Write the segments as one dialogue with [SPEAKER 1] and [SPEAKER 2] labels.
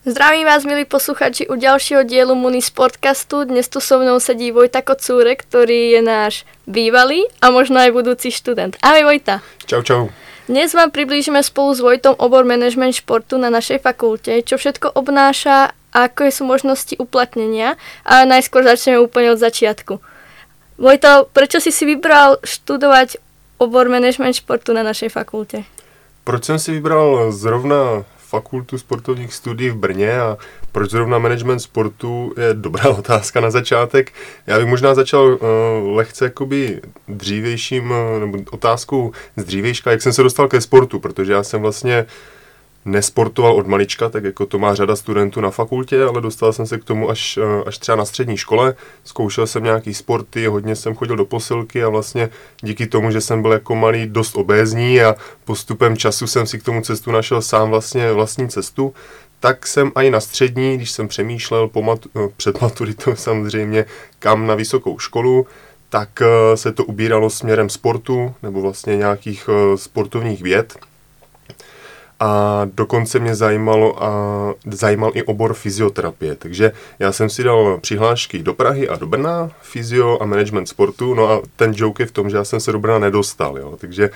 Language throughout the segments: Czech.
[SPEAKER 1] Zdravím vás, milí posluchači, u ďalšieho dielu Munis podcastu. Dnes tu so mnou sedí Vojta Kocúrek, ktorý je náš bývalý a možno aj budúci študent. Ahoj Vojta.
[SPEAKER 2] Čau, čau.
[SPEAKER 1] Dnes vám priblížime spolu s Vojtom obor management športu na našej fakulte, čo všetko obnáša a aké sú možnosti uplatnenia. A najskôr začneme úplne od začiatku. Vojto, prečo si si vybral študovať obor management športu na našej fakulte?
[SPEAKER 2] Proč jsem si vybral zrovna fakultu sportovních studií v Brně a proč zrovna management sportu je dobrá otázka na začátek. Já bych možná začal uh, lehce jakoby dřívějším, uh, nebo otázkou z dřívějška, jak jsem se dostal ke sportu, protože já jsem vlastně uh, nesportoval od malička, tak jako to má řada studentů na fakultě, ale dostal jsem se k tomu až, eh, až třeba na střední škole. Zkoušel jsem nějaký sporty, hodně jsem chodil do posilky a vlastně díky tomu, že jsem byl jako malý dost obézní a postupem času jsem si k tomu cestu našel sám vlastně vlastní cestu, tak jsem i na střední, když jsem přemýšlel po mat- eh, před maturitou samozřejmě, kam na vysokou školu, tak eh, se to ubíralo směrem sportu nebo vlastně nějakých sportovních věd, a dokonce mě zajímalo a zajímal i obor fyzioterapie, takže já jsem si dal přihlášky do Prahy a do Brna, fyzio a management sportu, no a ten joke je v tom, že já jsem se do Brna nedostal, jo, takže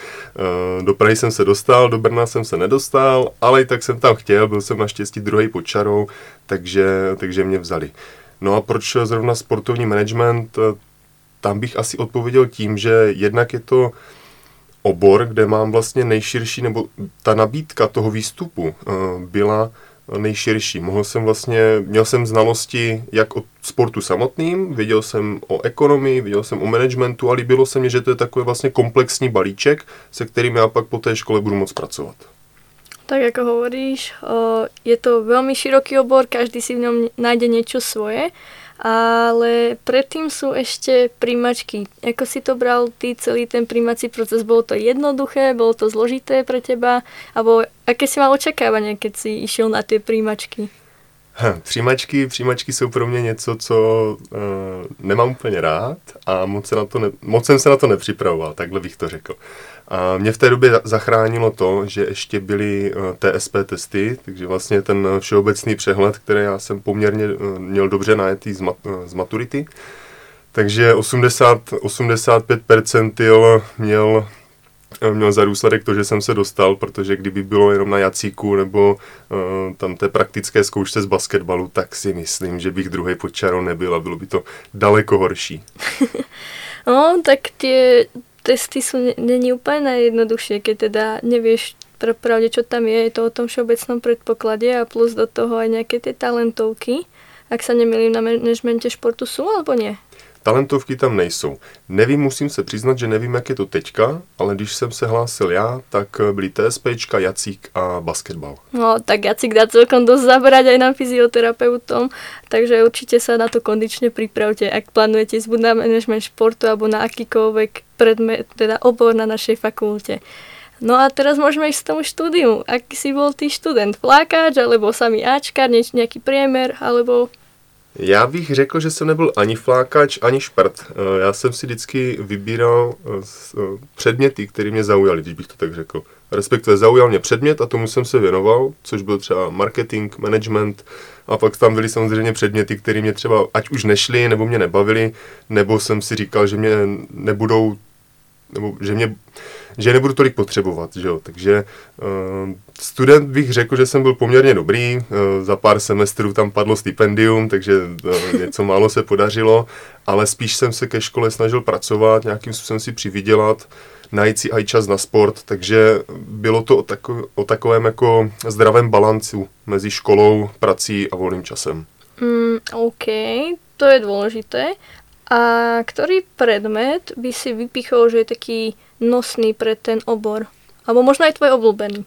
[SPEAKER 2] uh, do Prahy jsem se dostal, do Brna jsem se nedostal, ale i tak jsem tam chtěl, byl jsem naštěstí druhý pod čarou, takže, takže mě vzali. No a proč zrovna sportovní management? Tam bych asi odpověděl tím, že jednak je to obor, kde mám vlastně nejširší, nebo ta nabídka toho výstupu uh, byla nejširší. Mohl jsem vlastně, měl jsem znalosti jak o sportu samotným, věděl jsem o ekonomii, věděl jsem o managementu a líbilo se mi, že to je takový vlastně komplexní balíček, se kterým já pak po té škole budu moc pracovat.
[SPEAKER 1] Tak jako hovoríš, je to velmi široký obor, každý si v něm najde něco svoje ale predtým sú ešte príjmačky. Ako si to bral ty celý ten príjmací proces? Bolo to jednoduché, bolo to zložité pre teba? Alebo aké si mal očekávania, keď si išiel na tie príjmačky?
[SPEAKER 2] Hm, přijímačky, přijímačky jsou pro mě něco, co uh, nemám úplně rád a moc, se na to ne, moc jsem se na to nepřipravoval, takhle bych to řekl. A mě v té době zachránilo to, že ještě byly uh, TSP testy, takže vlastně ten všeobecný přehled, který já jsem poměrně uh, měl dobře najetý z, mat, z maturity, takže 80, 85% měl měl za důsledek to, že jsem se dostal, protože kdyby bylo jenom na jacíku nebo uh, tam té praktické zkoušce z basketbalu, tak si myslím, že bych druhý pod čarou nebyl a bylo by to daleko horší.
[SPEAKER 1] no, tak ty testy jsou není úplně nejjednodušší, keď teda nevíš pravdě, čo tam je, je to o tom všeobecnom predpoklade a plus do toho aj nějaké ty talentovky. Ak sa nemýlim, na managemente športu jsou, alebo nie?
[SPEAKER 2] Talentovky tam nejsou. Nevím, musím se přiznat, že nevím, jak je to teďka, ale když jsem se hlásil já, tak byli TSPčka, Jacík a basketbal.
[SPEAKER 1] No, tak Jacík dá celkom dosť zabrať aj na fyzioterapeutom, takže určite sa na to kondične pripravte, ak plánujete ísť na management športu alebo na akýkoľvek predmet, teda obor na našej fakulte. No a teraz môžeme ísť k tomu štúdiu. Aký si bol ty študent? Flákač, alebo samý Ačkar, nejaký priemer, alebo
[SPEAKER 2] já bych řekl, že jsem nebyl ani flákač, ani šprt. Eh, já jsem si vždycky vybíral eh, eh, předměty, které mě zaujaly, když bych to tak řekl. Respektive zaujal mě předmět a tomu jsem se věnoval, což byl třeba marketing, management a pak tam byly samozřejmě předměty, které mě třeba ať už nešly, nebo mě nebavily, nebo jsem si říkal, že mě nebudou, nebo že mě že nebudu tolik potřebovat, že jo. Takže uh, student bych řekl, že jsem byl poměrně dobrý, uh, za pár semestrů tam padlo stipendium, takže uh, něco málo se podařilo, ale spíš jsem se ke škole snažil pracovat, nějakým způsobem si přivydělat, najít si i čas na sport, takže bylo to o, tako, o takovém jako zdravém balancu mezi školou, prací a volným časem.
[SPEAKER 1] Mm, OK, to je důležité. A který predmet by si vypichol, že je taký nosný pre ten obor? Alebo možná i tvoj oblúbený?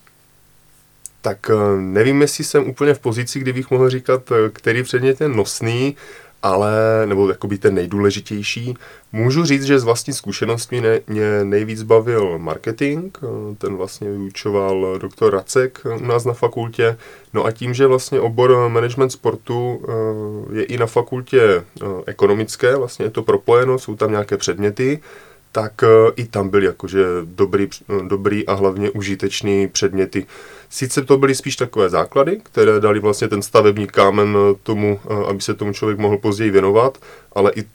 [SPEAKER 2] Tak eh, nevím, jestli jsem úplně v pozici, kdy bych mohl říkat, eh, který předmět je nosný, ale, nebo jakoby ten nejdůležitější. Můžu říct, že z vlastní zkušeností mě, mě nejvíc bavil marketing, eh, ten vlastně vyučoval doktor Racek u nás na fakultě, no a tím, že vlastně obor management sportu je i na fakultě ekonomické, vlastně je to propojeno, jsou tam nějaké předměty, tak eh, i tam byly jakože dobrý, dobrý a hlavně užitečný předměty. Sice to byly spíš takové základy, které dali vlastně ten stavební kámen tomu, aby se tomu člověk mohl později věnovat, ale i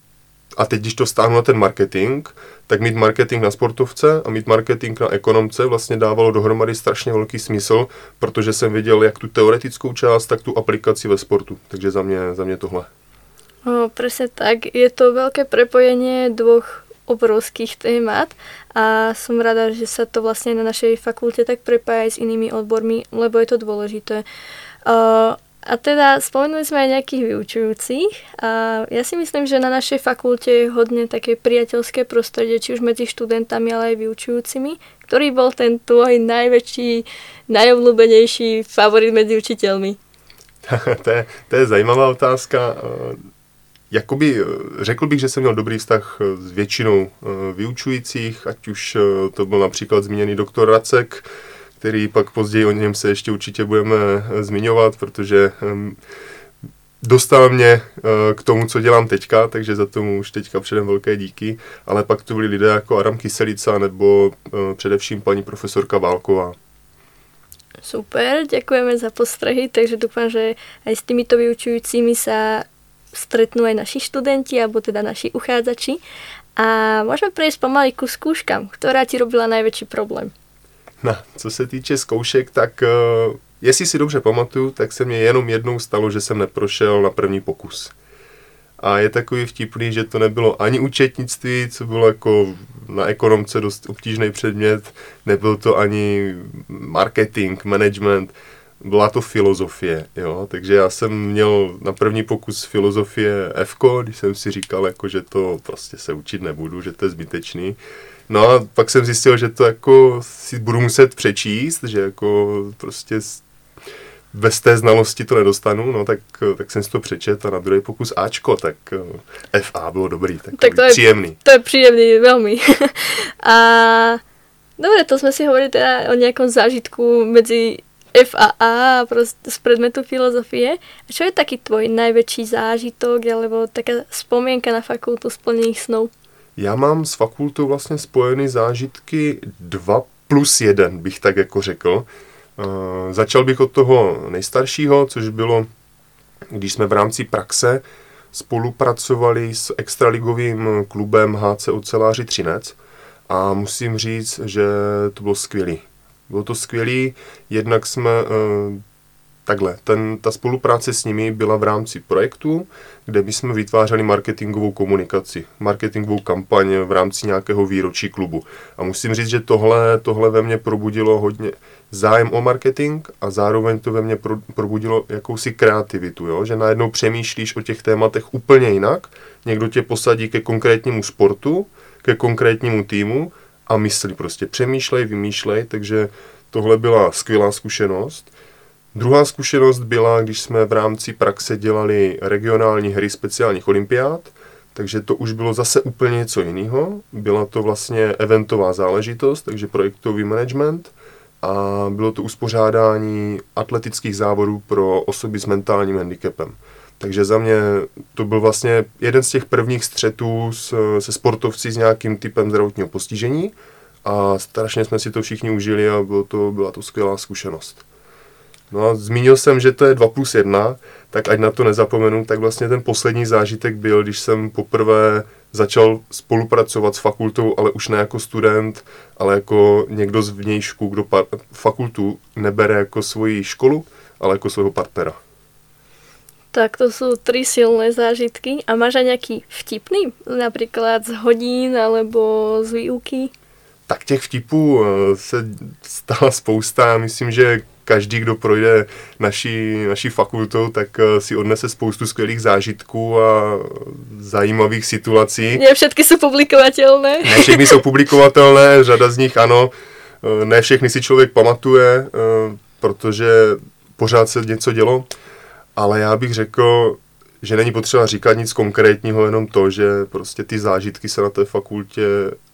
[SPEAKER 2] a teď, když to stáhnu na ten marketing, tak mít marketing na sportovce a mít marketing na ekonomce vlastně dávalo dohromady strašně velký smysl, protože jsem viděl jak tu teoretickou část, tak tu aplikaci ve sportu. Takže za mě, za mě tohle.
[SPEAKER 1] O, presne tak. Je to veľké prepojenie dvoch obrovských témat a som rada, že sa to vlastne na našej fakulte tak prepája s inými odbormi, lebo je to dôležité. A teda spomenuli sme aj nejakých vyučujúcich a ja si myslím, že na našej fakulte je hodne také priateľské prostredie, či už medzi študentami, ale aj vyučujúcimi. Ktorý bol ten tvoj najväčší, najobľúbenejší favorit medzi učiteľmi?
[SPEAKER 2] to, je, to je zajímavá otázka. Jakoby řekl bych, že jsem měl dobrý vztah s většinou vyučujících, ať už to byl například zmíněný doktor Racek, který pak později o něm se ještě určitě budeme eh, zmiňovat, protože ehm, dostal mě eh, k tomu, co dělám teďka, takže za tomu už teďka předem velké díky, ale pak to byli lidé jako Aram Kyselica nebo eh, především paní profesorka Válková.
[SPEAKER 1] Super, děkujeme za postrehy, takže doufám, že aj s týmito vyučujúcimi sa stretnú aj naši študenti, alebo teda naši uchádzači. A môžeme prejsť pomaly ku skúškam, ktorá ti robila najväčší problém.
[SPEAKER 2] No, co se týče zkoušek, tak uh, jestli si dobře pamatuju, tak se mě jenom jednou stalo, že jsem neprošel na první pokus. A je takový vtipný, že to nebylo ani účetnictví, co bylo jako na ekonomce dost obtížný předmět, nebyl to ani marketing, management, byla to filozofie, jo, takže já jsem měl na první pokus filozofie F, když jsem si říkal, jako, že to prostě se učit nebudu, že to je zbytečný. No a pak jsem zjistil, že to jako si budu muset přečíst, že jako prostě bez té znalosti to nedostanu, no tak, tak jsem si to přečet a na druhý pokus Ačko, tak eh, FA bylo dobrý, tak, tak to je, příjemný.
[SPEAKER 1] To je příjemný, velmi. a dobre, to jsme si hovorili teda o nějakom zážitku mezi F a A prostě z predmetu filozofie. A čo je taký tvoj najväčší zážitok alebo taká spomienka na fakultu splnených snov?
[SPEAKER 2] Já mám s fakultou vlastně spojeny zážitky 2 plus 1, bych tak jako řekl. Uh, začal bych od toho nejstaršího, což bylo, když jsme v rámci praxe spolupracovali s extraligovým klubem HC Oceláři Třinec a musím říct, že to bylo skvělý. Bylo to skvělý, jednak jsme uh, takhle, ten, ta spolupráce s nimi byla v rámci projektu, kde my jsme vytvářeli marketingovou komunikaci, marketingovou kampaň v rámci nějakého výročí klubu. A musím říct, že tohle, tohle ve mně probudilo hodně zájem o marketing a zároveň to ve mně pro, probudilo jakousi kreativitu, jo? že najednou přemýšlíš o těch tématech úplně jinak, někdo tě posadí ke konkrétnímu sportu, ke konkrétnímu týmu a myslí prostě, přemýšlej, vymýšlej, takže tohle byla skvělá zkušenost. Druhá zkušenost byla, když jsme v rámci praxe dělali regionální hry speciálních olympiád, takže to už bylo zase úplně něco jiného. Byla to vlastně eventová záležitost, takže projektový management a bylo to uspořádání atletických závodů pro osoby s mentálním handicapem. Takže za mě to byl vlastně jeden z těch prvních střetů s, se sportovci s nějakým typem zdravotního postižení a strašně jsme si to všichni užili a bylo to, byla to skvělá zkušenost. No a zmínil jsem, že to je 2 plus 1, tak ať na to nezapomenu, tak vlastně ten poslední zážitek byl, když jsem poprvé začal spolupracovat s fakultou, ale už ne jako student, ale jako někdo z vnějšku, kdo par- fakultu nebere jako svoji školu, ale jako svého partnera.
[SPEAKER 1] Tak to jsou tři silné zážitky. A máš aj nějaký vtipný? Například z hodín alebo z výuky?
[SPEAKER 2] Tak těch vtipů eh, se stala spousta. Myslím, že každý, kdo projde naší, naší fakultou, tak eh, si odnese spoustu skvělých zážitků a zajímavých situací.
[SPEAKER 1] Ne všechny jsou publikovatelné.
[SPEAKER 2] Ne všechny jsou publikovatelné, řada z nich ano. Eh, ne všechny si člověk pamatuje, protože pořád se něco dělo. Ale já bych řekl, že není potřeba říkat nic konkrétního, jenom to, že prostě ty zážitky se na té fakultě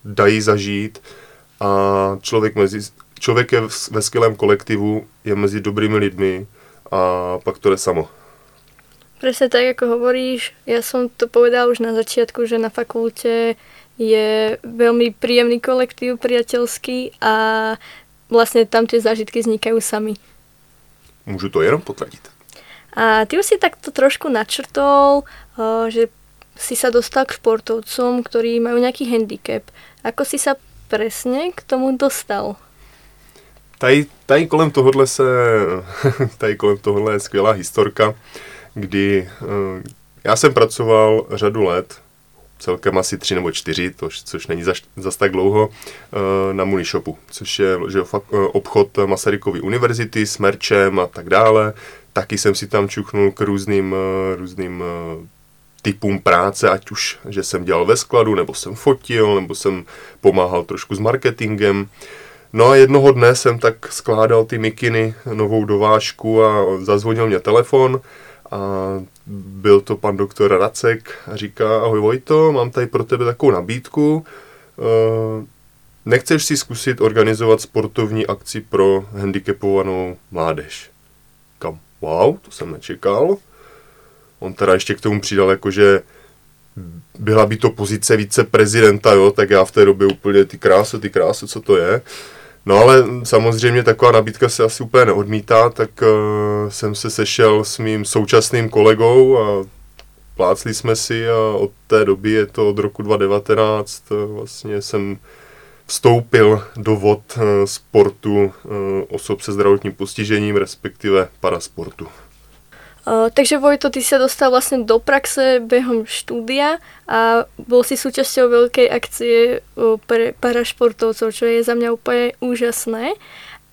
[SPEAKER 2] dají zažít a člověk, mezi, člověk je ve skvělém kolektivu, je mezi dobrými lidmi a pak to jde samo.
[SPEAKER 1] Presne tak, ako hovoríš, ja som to povedal už na začiatku, že na fakulte je veľmi príjemný kolektív, priateľský a vlastne tam tie zážitky vznikajú sami.
[SPEAKER 2] Můžu to jenom potvrdit.
[SPEAKER 1] A ty už si takto trošku načrtol, že si sa dostal k športovcom, ktorí majú nejaký handicap. Ako si sa presne k tomu dostal?
[SPEAKER 2] Tady, tady kolem tohohle se, tady kolem tohohle je skvělá historka, kdy uh, já jsem pracoval řadu let, celkem asi tři nebo čtyři, to, což není zas, zas tak dlouho, uh, na Munishopu, což je že, obchod Masarykovy univerzity s merčem a tak dále. Taky jsem si tam čuchnul k různým, různým typům práce, ať už, že jsem dělal ve skladu, nebo jsem fotil, nebo jsem pomáhal trošku s marketingem. No a jednoho dne jsem tak skládal ty mikiny, novou dovážku a zazvonil mě telefon a byl to pan doktor Racek a říká, ahoj Vojto, mám tady pro tebe takovou nabídku, eh, nechceš si zkusit organizovat sportovní akci pro handicapovanou mládež? Wow, to jsem nečekal. On teda ještě k tomu přidal, jako že byla by to pozice viceprezidenta, jo, tak já v té době úplně ty krásy, ty krásy, co to je. No ale samozřejmě taková nabídka se asi úplně neodmítá, tak uh, jsem se sešel s mým současným kolegou a plácli jsme si a od té doby je to od roku 2019, uh, eh, vlastně jsem vstoupil do vod uh, sportu uh, osob se zdravotním postižením, respektive parasportu.
[SPEAKER 1] Uh, takže Vojto, ty sa dostal vlastne do praxe behom štúdia a bol si súčasťou veľkej akcie pre parašportovcov, čo je za mňa úplne úžasné.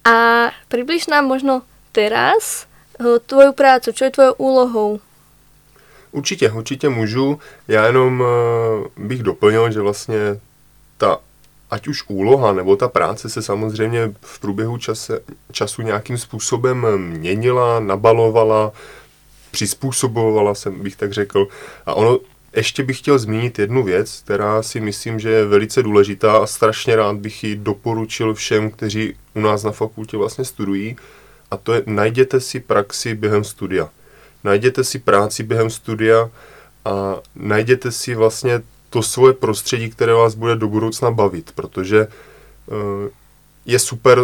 [SPEAKER 1] A približ nám možno teraz tvoju prácu, čo je tvojou úlohou?
[SPEAKER 2] Určitě, určitě můžu. Já jenom bych doplnil, že vlastně ta ať už úloha nebo ta práce se samozřejmě v průběhu čase, času nějakým způsobem měnila, nabalovala, přizpůsobovala jsem, bych tak řekl. A ono, ještě bych chtěl zmínit jednu věc, která si myslím, že je velice důležitá a strašně rád bych ji doporučil všem, kteří u nás na fakultě vlastně studují. A to je, najděte si praxi během studia. Najděte si práci během studia a najděte si vlastně to svoje prostředí, které vás bude do budoucna bavit, protože uh, je super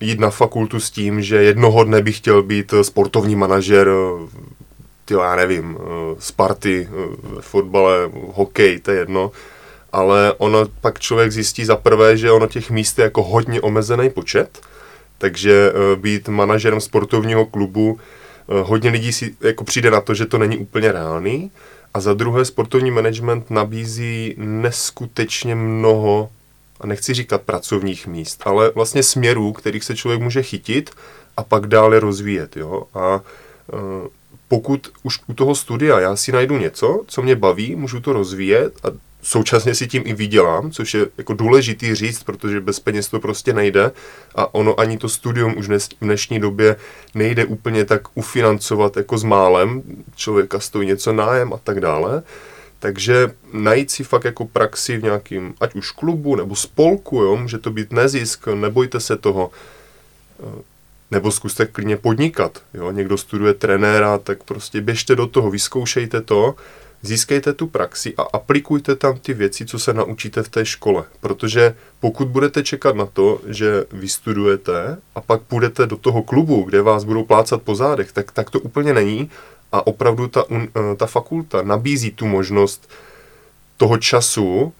[SPEAKER 2] jít na fakultu s tím, že jednoho dne bych chtěl být sportovní manažer ty já nevím, eh, Sparty, eh, fotbale, hokej, to je jedno, ale ono pak člověk zjistí za prvé, že ono těch míst je jako hodně omezený počet, takže eh, být manažerem sportovního klubu, hodně lidí si jako přijde na to, že to není úplně reálný, a za druhé sportovní management nabízí neskutečně mnoho, a nechci říkat pracovních míst, ale vlastně směrů, kterých se člověk může chytit a pak dále rozvíjet. Jo? A pokud už u toho studia já si najdu něco, co mě baví, můžu to rozvíjet a současně si tím i vydělám, což je jako důležitý říct, protože bez peněz to prostě nejde a ono ani to studium už v dnešní době nejde úplně tak ufinancovat jako s málem, člověka stojí něco nájem a tak dále, takže najít si fakt jako praxi v nějakým, ať už klubu nebo spolku, jo, může to být nezisk, nebojte se toho, nebo zkuste klidně podnikat. Jo? Někdo studuje trenéra, tak prostě běžte do toho, vyzkoušejte to, získejte tu praxi a aplikujte tam ty věci, co se naučíte v té škole. Protože pokud budete čekat na to, že vystudujete a pak půjdete do toho klubu, kde vás budou plácat po zádech, tak, tak to úplně není. A opravdu ta, eh, ta fakulta nabízí tu možnost toho času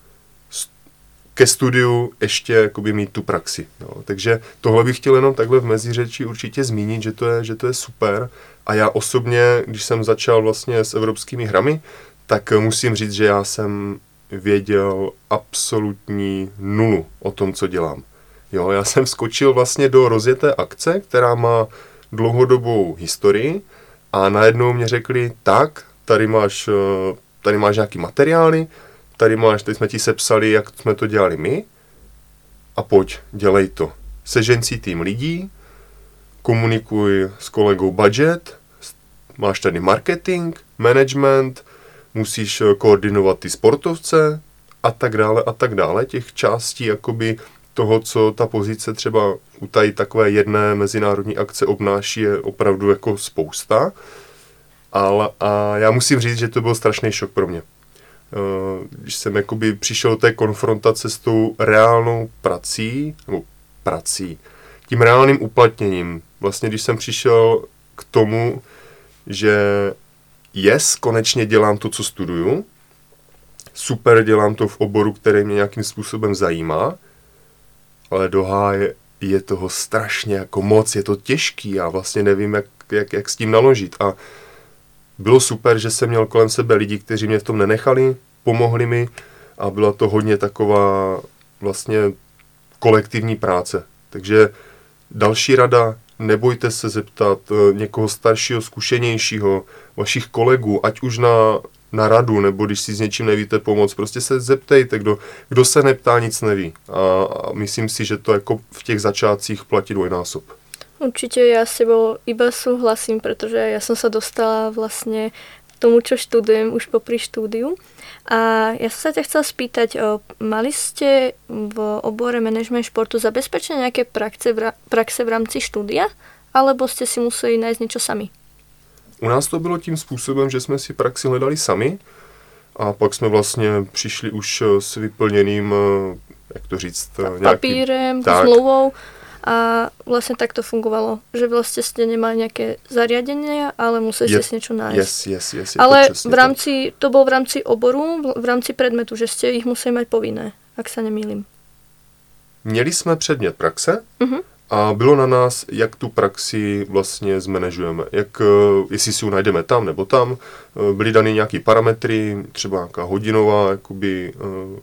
[SPEAKER 2] ke studiu ještě jakoby mít tu praxi. Jo. Takže tohle bych chtěl jenom takhle v meziřeči určitě zmínit, že to, je, že to je super. A já osobně, když jsem začal vlastně s evropskými hrami, tak musím říct, že já jsem věděl absolutní nulu o tom, co dělám. Jo, já jsem skočil vlastně do rozjeté akce, která má dlouhodobou historii a najednou mě řekli, tak, tady máš, eh, tady máš nějaký materiály, tady máš, teď jsme ti sepsali, jak jsme to dělali my a pojď, dělej to. Sežen si tým lidí, komunikuj s kolegou budget, máš tady marketing, management, musíš eh, koordinovat ty sportovce a tak dále a tak dále. Těch částí jakoby toho, co ta pozice třeba u tady takové jedné mezinárodní akce obnáší, je opravdu jako spousta. Ale a já musím říct, že to byl strašný šok pro mě když jsem jakoby přišel do té konfrontace s tou reálnou prací, nebo prací, tím reálným uplatněním. Vlastně když jsem přišel k tomu, že yes, konečně dělám to, co studuju, super, dělám to v oboru, který mě nějakým způsobem zajímá, ale do háje je toho strašně jako moc, je to těžký, já vlastně nevím, jak, jak, jak s tím naložit. A bylo super, že jsem měl kolem sebe lidi, kteří mě v tom nenechali, pomohli mi a byla to hodně taková vlastně kolektivní práce. Takže další rada, nebojte se zeptat eh, někoho staršího, zkušenějšího, vašich kolegů, ať už na, na radu, nebo když si s něčím nevíte pomoct, prostě se zeptejte, kdo, kdo se neptá, nic neví. A, a myslím si, že to jako v těch začátcích platí dvojnásob.
[SPEAKER 1] Určite ja s tebou iba súhlasím, pretože ja som sa dostala vlastne k tomu, čo študujem už popri štúdiu. A ja som sa ťa chcela spýtať, o, mali ste v obore management športu zabezpečené nejaké praxe v, praxe v rámci štúdia, alebo ste si museli nájsť niečo sami?
[SPEAKER 2] U nás to bylo tím způsobem, že jsme si praxi hledali sami a pak jsme vlastně přišli už s vyplněným, jak to říct,
[SPEAKER 1] nějakým... Papírem, tak, smlouvou a vlastne tak to fungovalo, že vlastne ste nemali nejaké zariadenia, ale museli ste si niečo nájsť.
[SPEAKER 2] Yes, yes, yes,
[SPEAKER 1] ale to v rámci, to bol v rámci oboru, v rámci predmetu, že ste ich museli mať povinné, ak sa nemýlim.
[SPEAKER 2] Měli jsme předmět praxe uh-huh. a bylo na nás, jak tu praxi vlastně zmanežujeme. Jak, eh, jestli si ji najdeme tam nebo tam. Eh, byly dany nějaké parametry, třeba nějaká hodinová, jakoby, eh,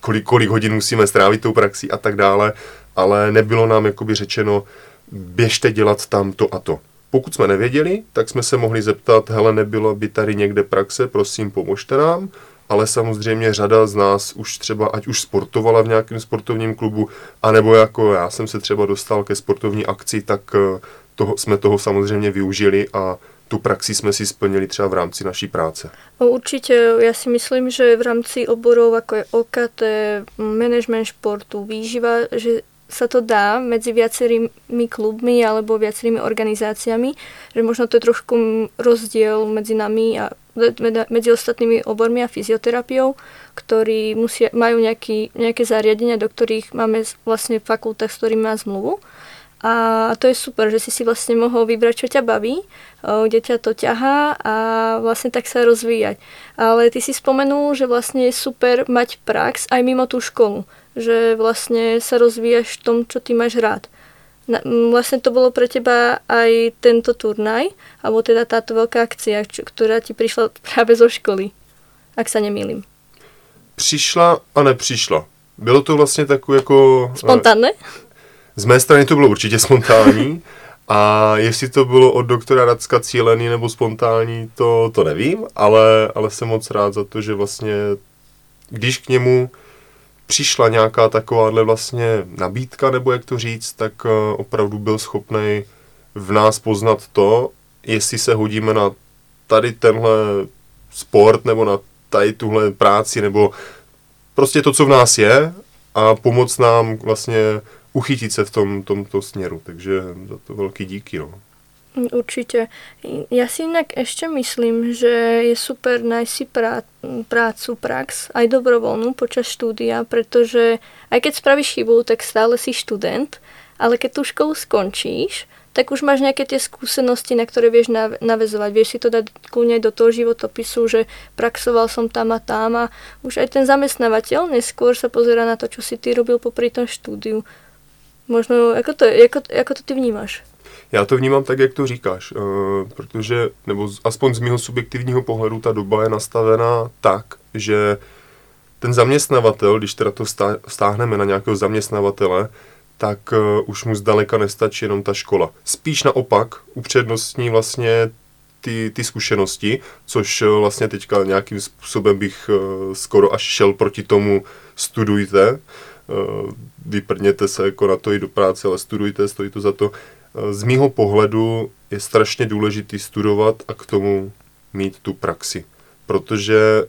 [SPEAKER 2] kolik, kolik hodin musíme strávit tou praxí a tak dále ale nebylo nám jakoby řečeno, běžte dělat tam to a to. Pokud jsme nevěděli, tak jsme se mohli zeptat, hele, nebylo by tady někde praxe, prosím, pomožte nám, ale samozřejmě řada z nás už třeba, ať už sportovala v nějakém sportovním klubu, anebo jako já jsem se třeba dostal ke sportovní akci, tak eh, toho, jsme toho samozřejmě využili a tu praxi jsme si splnili třeba v rámci naší práce.
[SPEAKER 1] No, určitě, já si myslím, že v rámci oborov, jako je OKT, management športu, výživa, že sa to dá medzi viacerými klubmi alebo viacerými organizáciami, že možno to je trošku rozdiel medzi nami a medzi ostatnými obormi a fyzioterapiou, ktorí musia, majú nejaký, nejaké zariadenia, do ktorých máme vlastne fakulta, s ktorými má zmluvu. A to je super, že si si vlastne mohol vybrať, čo ťa baví, kde ťa to ťahá a vlastne tak sa rozvíjať. Ale ty si spomenul, že vlastne je super mať prax aj mimo tú školu že vlastne sa rozvíjaš v tom, čo ty máš rád. Na, vlastne to bolo pre teba aj tento turnaj, alebo teda táto veľká akcia, čo, ktorá ti prišla práve zo školy, ak sa nemýlim.
[SPEAKER 2] Přišla a nepřišla. Bylo to vlastně takové jako...
[SPEAKER 1] Spontánne?
[SPEAKER 2] Z mé strany to bylo určitě spontánní. A jestli to bylo od doktora Radska cílený nebo spontánní, to, to nevím, ale, ale jsem moc rád za to, že vlastně, když k němu přišla nějaká takováhle vlastně nabídka, nebo jak to říct, tak eh, opravdu byl schopný v nás poznat to, jestli se hodíme na tady tenhle sport, nebo na tady tuhle práci, nebo prostě to, co v nás je a pomoct nám vlastně uchytit se v tom, tomto směru. Takže za to velký díky. No.
[SPEAKER 1] Určite. Ja si inak ešte myslím, že je super nájsť si prá- prácu, prax, aj dobrovoľnú počas štúdia, pretože aj keď spravíš chybu, tak stále si študent, ale keď tú školu skončíš, tak už máš nejaké tie skúsenosti, na ktoré vieš navezovať. Vieš si to dať kľudne do toho životopisu, že praxoval som tam a tam a už aj ten zamestnávateľ neskôr sa pozera na to, čo si ty robil popri tom štúdiu. Možno, ako to, ako, ako to ty vnímaš?
[SPEAKER 2] Já to vnímám tak, jak to říkáš, uh, protože, nebo aspoň z mého subjektivního pohledu, ta doba je nastavená tak, že ten zaměstnavatel, když teda to stáhneme na nějakého zaměstnavatele, tak uh, už mu zdaleka nestačí jenom ta škola. Spíš naopak upřednostní vlastně ty, ty zkušenosti, což uh, vlastně teďka nějakým způsobem bych skoro až šel proti tomu studujte, vyprněte se jako na to i do práce, ale studujte, stojí to za to z mýho pohledu je strašně důležitý studovat a k tomu mít tu praxi. Protože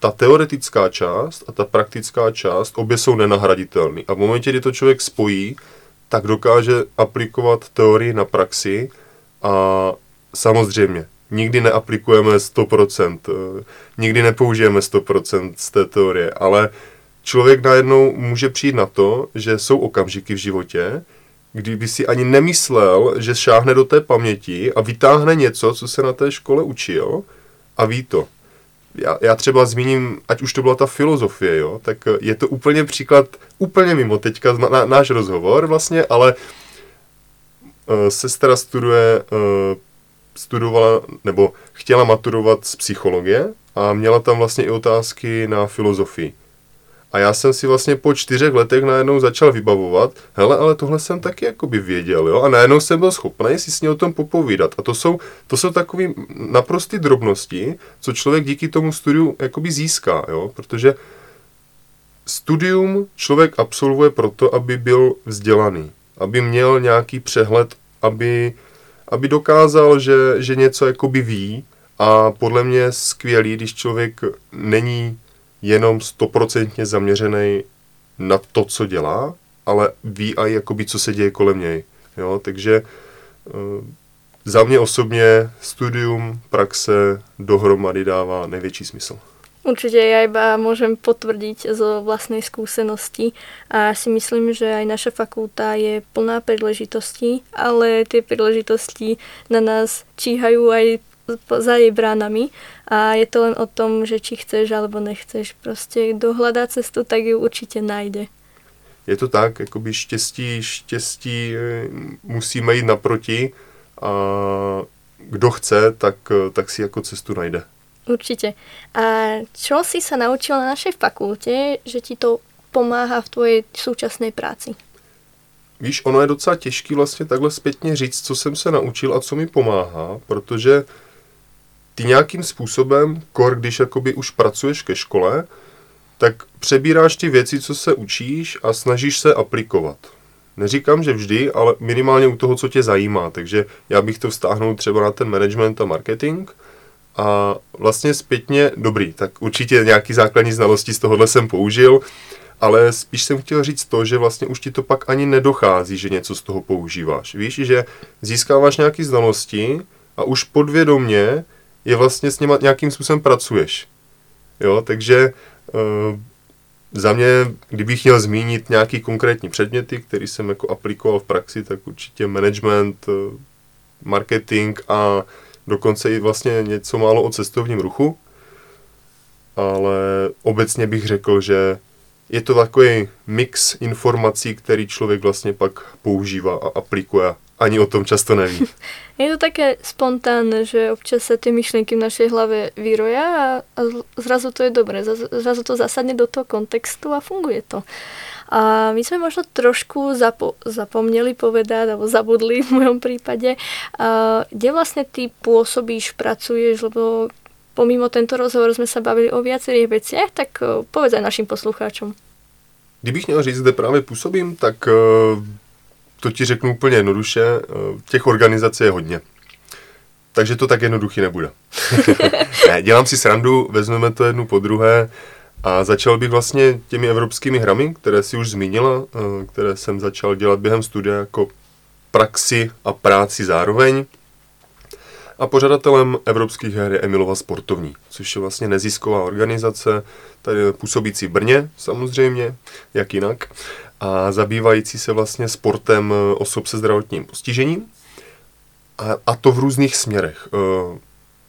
[SPEAKER 2] ta teoretická část a ta praktická část, obě jsou nenahraditelné. A v momentě, kdy to člověk spojí, tak dokáže aplikovat teorii na praxi a samozřejmě nikdy neaplikujeme 100%, eh, nikdy nepoužijeme 100% z té teorie, ale člověk najednou může přijít na to, že jsou okamžiky v životě, kdyby si ani nemyslel, že šáhne do té paměti a vytáhne něco, co se na té škole učil a ví to. Já, já třeba zmíním, ať už to byla ta filozofie, jo, tak je to úplně příklad, úplně mimo teďka na, náš rozhovor vlastně, ale uh, sestra studuje, uh, studovala, nebo chtěla maturovat z psychologie a měla tam vlastně i otázky na filozofii. A já jsem si vlastně po čtyřech letech najednou začal vybavovat, hele, ale tohle jsem taky jakoby věděl, jo, a najednou jsem byl schopný si s ní o tom popovídat. A to jsou, to jsou takové naprosté drobnosti, co člověk díky tomu studiu jakoby získá, jo, protože studium člověk absolvuje proto, aby byl vzdělaný, aby měl nějaký přehled, aby, aby dokázal, že, že něco jakoby ví. A podle mě skvělý, když člověk není jenom stoprocentně zaměřený na to, co dělá, ale ví i jakoby, co se děje kolem něj. Jo? Takže uh, za mě osobně studium, praxe dohromady dává největší smysl.
[SPEAKER 1] Určite ja iba môžem potvrdiť zo vlastnej skúsenosti a si myslím, že aj naša fakulta je plná príležitostí, ale tie príležitosti na nás číhajú aj za jej bránami a je to len o tom, že či chceš alebo nechceš. Prostě kdo hledá cestu, tak ji určitě najde.
[SPEAKER 2] Je to tak, jakoby štěstí, štěstí eh, musíme jít naproti a kdo chce, tak, tak si jako cestu najde.
[SPEAKER 1] Určitě. A čo si se naučil na našej fakultě, že ti to pomáhá v tvojej současné práci?
[SPEAKER 2] Víš, ono je docela těžké vlastně takhle zpětně říct, co jsem se naučil a co mi pomáhá, protože ty nějakým způsobem, kor když jakoby už pracuješ ke škole, tak přebíráš ty věci, co se učíš a snažíš se aplikovat. Neříkám, že vždy, ale minimálně u toho, co tě zajímá. Takže já bych to vztáhnul třeba na ten management a marketing. A vlastně zpětně, dobrý, tak určitě nějaký základní znalosti z tohohle jsem použil, ale spíš jsem chtěl říct to, že vlastně už ti to pak ani nedochází, že něco z toho používáš. Víš, že získáváš nějaké znalosti a už podvědomně je vlastně s něma nějakým způsobem pracuješ. Jo, takže uh, za mě, kdybych měl zmínit nějaký konkrétní předměty, který jsem jako aplikoval v praxi, tak určitě management, uh, marketing a dokonce i vlastně něco málo o cestovním ruchu. Ale obecně bych řekl, že je to takový mix informací, který člověk vlastně pak používá a aplikuje ani o tom často neví.
[SPEAKER 1] Je to také spontánne, že občas sa tie myšlienky v našej hlave vyroja a, a zrazu to je dobré, zrazu to zasadne do toho kontextu a funguje to. A my sme možno trošku zapo- zapomneli povedať, alebo zabudli v mojom prípade, a kde vlastne ty pôsobíš, pracuješ, lebo pomimo tento rozhovor sme sa bavili o viacerých veciach, tak povedz aj našim poslucháčom.
[SPEAKER 2] Kdybych měl říct, kde právě působím, tak to ti řeknu úplně jednoduše, eh, těch organizací je hodně. Takže to tak jednoduchý nebude. ne, dělám si srandu, vezmeme to jednu po druhé a začal bych vlastně těmi evropskými hrami, které si už zmínila, eh, které jsem začal dělat během studia jako praxi a práci zároveň. A pořadatelem evropských her je Emilova sportovní, což je vlastně nezisková organizace, tady působící v Brně samozřejmě, jak jinak a zabývající se vlastně sportem eh, osob se zdravotním postižením. A, a to v různých směrech. Eh,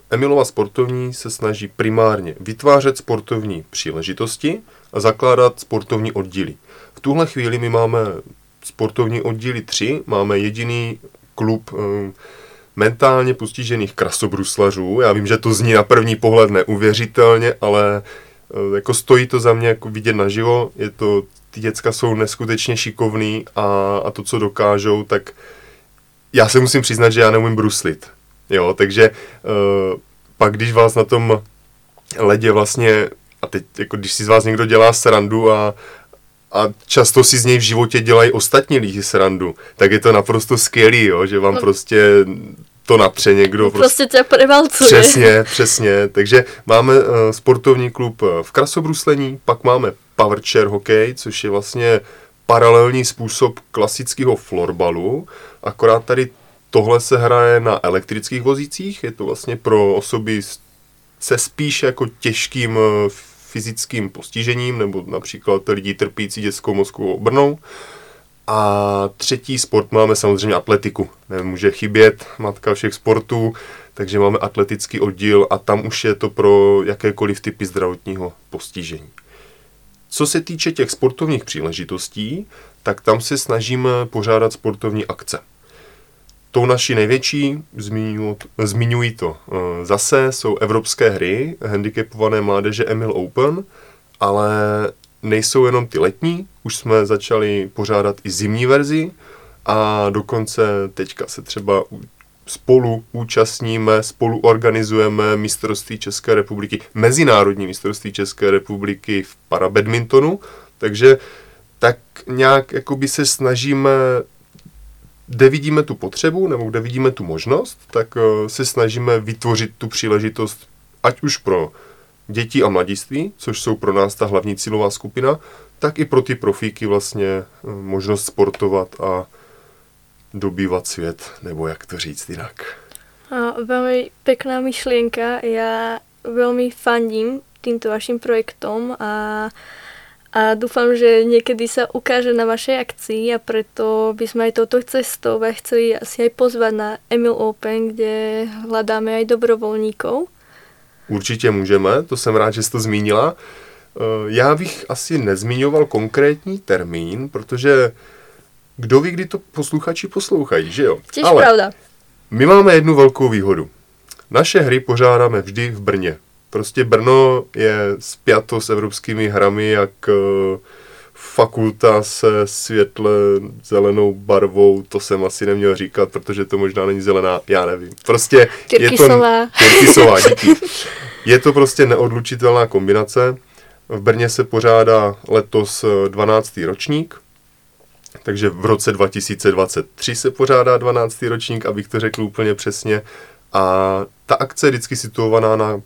[SPEAKER 2] Emilova sportovní se snaží primárně vytvářet sportovní příležitosti a zakládat sportovní oddíly. V tuhle chvíli my máme sportovní oddíly tři, máme jediný klub eh, mentálně postižených krasobruslařů. Já vím, že to zní na první pohled neuvěřitelně, ale jako stojí to za mě jako vidět naživo. Je to ty děcka jsou neskutečně šikovný a, a to, co dokážou, tak já se musím přiznat, že já neumím bruslit. Jo, takže uh, pak, když vás na tom ledě vlastně, a teď, jako když si z vás někdo dělá srandu a, a často si z něj v životě dělají ostatní lidi srandu, tak je to naprosto skvělý, jo, že vám no. prostě to natře někdo.
[SPEAKER 1] No, prostě tě prevalcuje.
[SPEAKER 2] Přesně, přesně. Takže máme uh, sportovní klub v krasobruslení, pak máme power chair hokej, což je vlastně paralelní způsob klasického florbalu, akorát tady tohle se hraje na elektrických vozících, je to vlastně pro osoby se spíš jako těžkým eh, fyzickým postižením, nebo například lidi trpící dětskou mozkovou obrnou. A třetí sport máme samozřejmě atletiku. Nemůže chybět matka všech sportů, takže máme atletický oddíl a tam už je to pro jakékoliv typy zdravotního postižení. Co se týče těch sportovních příležitostí, tak tam se snažíme pořádat sportovní akce. Tou naší největší, zmiňuji to eh, zase, jsou evropské hry handicapované mládeže Emil Open, ale nejsou jenom ty letní, už jsme začali pořádat i zimní verzi a dokonce teďka se třeba spolu účastníme, spolu organizujeme mistrovství České republiky, mezinárodní mistrovství České republiky v parabadmintonu, takže tak nějak jakoby se snažíme kde vidíme tu potřebu nebo kde vidíme tu možnost, tak eh, se snažíme vytvořit tu příležitost, ať už pro děti a mladiství, což jsou pro nás ta hlavní cílová skupina, tak i pro ty profíky vlastně eh, možnost sportovat a dobývat svět, nebo jak to říct jinak.
[SPEAKER 1] A velmi pekná myšlienka. Já velmi fandím týmto vašim projektom a a dúfam, že niekedy sa ukáže na vašej akcii a preto by sme aj touto cestou chceli asi aj pozvať na Emil Open, kde hľadáme aj dobrovolníkov.
[SPEAKER 2] Určitě můžeme, to jsem rád, že jsi to zmínila. Eh, já bych asi nezmiňoval konkrétní termín, protože kdo ví, kdy to posluchači poslouchají, že jo?
[SPEAKER 1] Těž Ale pravda.
[SPEAKER 2] My máme jednu velkou výhodu. Naše hry pořádáme vždy v Brně. Prostě Brno je spjato s evropskými hrami, jak eh, fakulta se světle zelenou barvou, to jsem asi neměl říkat, protože to možná není zelená, já nevím. Prostě je to... Tyrkisová. díky. Je to prostě neodlučitelná kombinace. V Brně se pořádá letos 12. Eh, ročník, takže v roce 2023 se pořádá 12. ročník, abych to řekl úplně přesně. A ta akce je vždycky situovaná na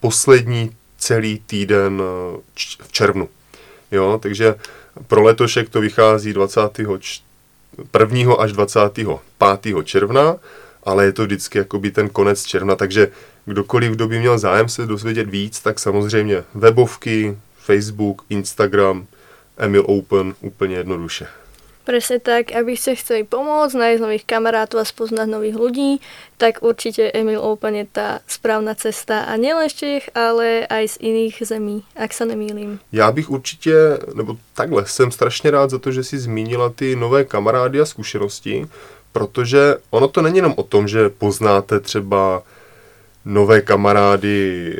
[SPEAKER 2] poslední celý týden eh, v červnu. Jo, takže pro letošek to vychází 21. až 25. června, ale je to vždycky jakoby ten konec června, takže kdokoliv, kdo by měl zájem se dozvědět víc, tak samozřejmě webovky, Facebook, Instagram, Emil Open, úplně jednoduše.
[SPEAKER 1] Presne tak, aby ste chceli pomôcť, nájsť nových kamarátov a spoznať nových ľudí, tak určite Emil Open je tá správna cesta a nielen z Čech, ale aj z iných zemí, ak sa nemýlim.
[SPEAKER 2] Já bych určitě, nebo takhle, jsem strašně rád za to, že si zmínila ty nové kamarády a zkušenosti, protože ono to není jenom o tom, že poznáte třeba nové kamarády